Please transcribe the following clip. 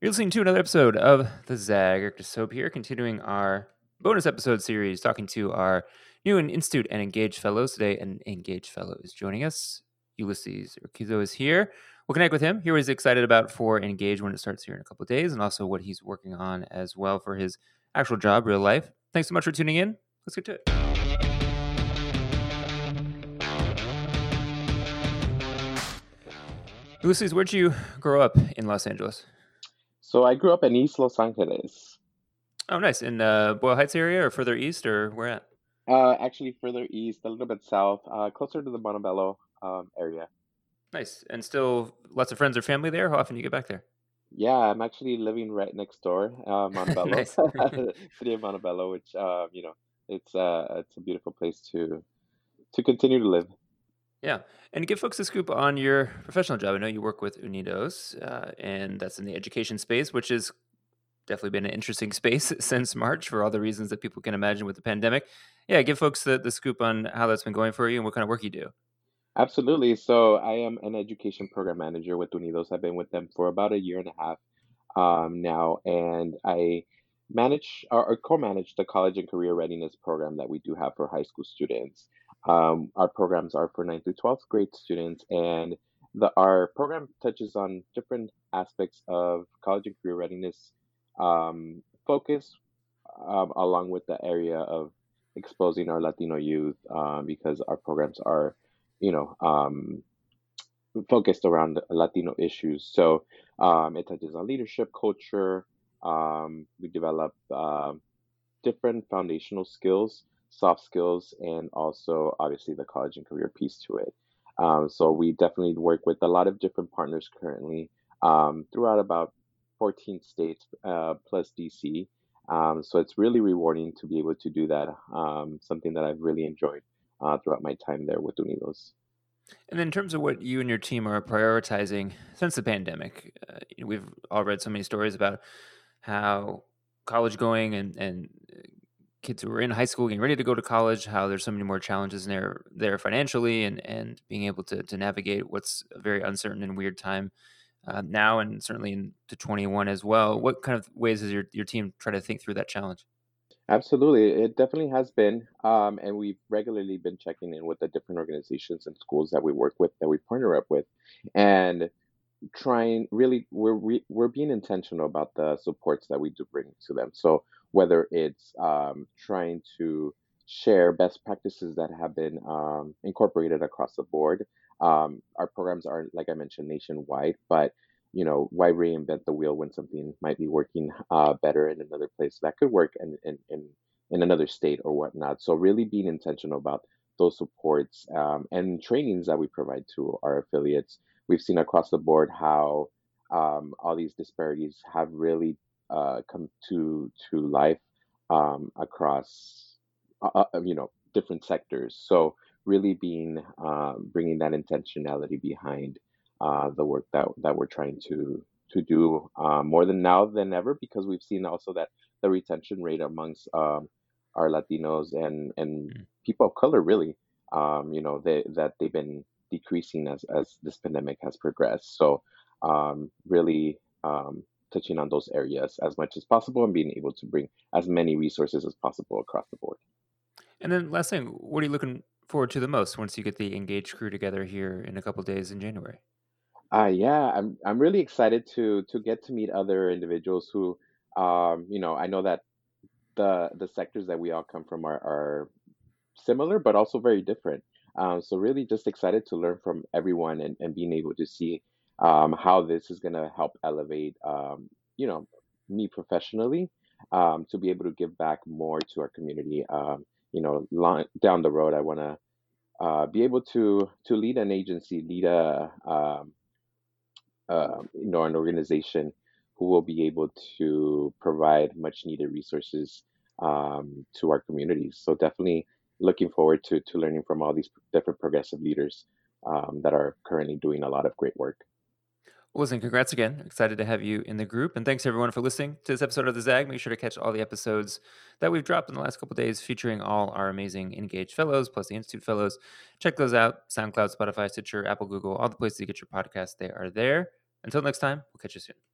You're listening to another episode of The Zag. Eric DeSoap here, continuing our bonus episode series, talking to our new and Institute and Engaged Fellows. Today, an Engaged Fellow is joining us. Ulysses Urquizo is here. We'll connect with him, hear what he's excited about for Engage when it starts here in a couple of days, and also what he's working on as well for his actual job, real life. Thanks so much for tuning in. Let's get to it. Ulysses, where'd you grow up in Los Angeles? So I grew up in East Los Angeles. Oh, nice. In uh, Boyle Heights area or further east or where at? Uh, actually, further east, a little bit south, uh, closer to the Montebello um, area. Nice. And still lots of friends or family there? How often do you get back there? Yeah, I'm actually living right next door, uh, Montebello, city of Montebello, which uh, you know, it's uh, it's a beautiful place to to continue to live. Yeah. And give folks a scoop on your professional job, I know you work with Unidos, uh, and that's in the education space, which has definitely been an interesting space since March for all the reasons that people can imagine with the pandemic. Yeah, give folks the, the scoop on how that's been going for you and what kind of work you do. Absolutely. So I am an education program manager with Unidos. I've been with them for about a year and a half um, now, and I manage or, or co-manage the college and career readiness program that we do have for high school students. Um, our programs are for 9th through 12th grade students, and the, our program touches on different aspects of college and career readiness um, focus, um, along with the area of exposing our Latino youth, um, because our programs are, you know, um, focused around Latino issues. So um, it touches on leadership, culture. We develop uh, different foundational skills soft skills, and also obviously the college and career piece to it. Um, so we definitely work with a lot of different partners currently um, throughout about 14 states uh, plus DC. Um, so it's really rewarding to be able to do that. Um, something that I've really enjoyed uh, throughout my time there with Unidos. And in terms of what you and your team are prioritizing since the pandemic, uh, we've all read so many stories about how college going and, and kids who are in high school getting ready to go to college how there's so many more challenges there there financially and and being able to to navigate what's a very uncertain and weird time uh, now and certainly into 21 as well. What kind of ways does your, your team try to think through that challenge? Absolutely it definitely has been um, and we've regularly been checking in with the different organizations and schools that we work with that we partner up with and trying really we're we, we're being intentional about the supports that we do bring to them. So whether it's um, trying to share best practices that have been um, incorporated across the board. Um, our programs are like i mentioned nationwide but you know why reinvent the wheel when something might be working uh, better in another place that could work in, in, in, in another state or whatnot. So really being intentional about those supports um, and trainings that we provide to our affiliates. We've seen across the board how um, all these disparities have really uh, come to to life um, across uh, uh, you know different sectors. So really being um, bringing that intentionality behind uh, the work that that we're trying to to do uh, more than now than ever because we've seen also that the retention rate amongst um, our Latinos and and mm. people of color really um, you know they, that they've been decreasing as as this pandemic has progressed. So um, really um, touching on those areas as much as possible and being able to bring as many resources as possible across the board. And then last thing, what are you looking forward to the most once you get the engaged crew together here in a couple days in January? Uh, yeah, I'm I'm really excited to to get to meet other individuals who, um, you know, I know that the the sectors that we all come from are, are similar but also very different. Um, so really just excited to learn from everyone and, and being able to see um, how this is going to help elevate, um, you know, me professionally um, to be able to give back more to our community. Um, you know, long, down the road, I want to uh, be able to to lead an agency, lead a um, uh, you know an organization who will be able to provide much needed resources um, to our communities. So definitely looking forward to to learning from all these different progressive leaders um, that are currently doing a lot of great work. Listen, congrats again. Excited to have you in the group. And thanks everyone for listening to this episode of The Zag. Make sure to catch all the episodes that we've dropped in the last couple days featuring all our amazing engaged fellows plus the Institute fellows. Check those out SoundCloud, Spotify, Stitcher, Apple, Google, all the places you get your podcast. They are there. Until next time, we'll catch you soon.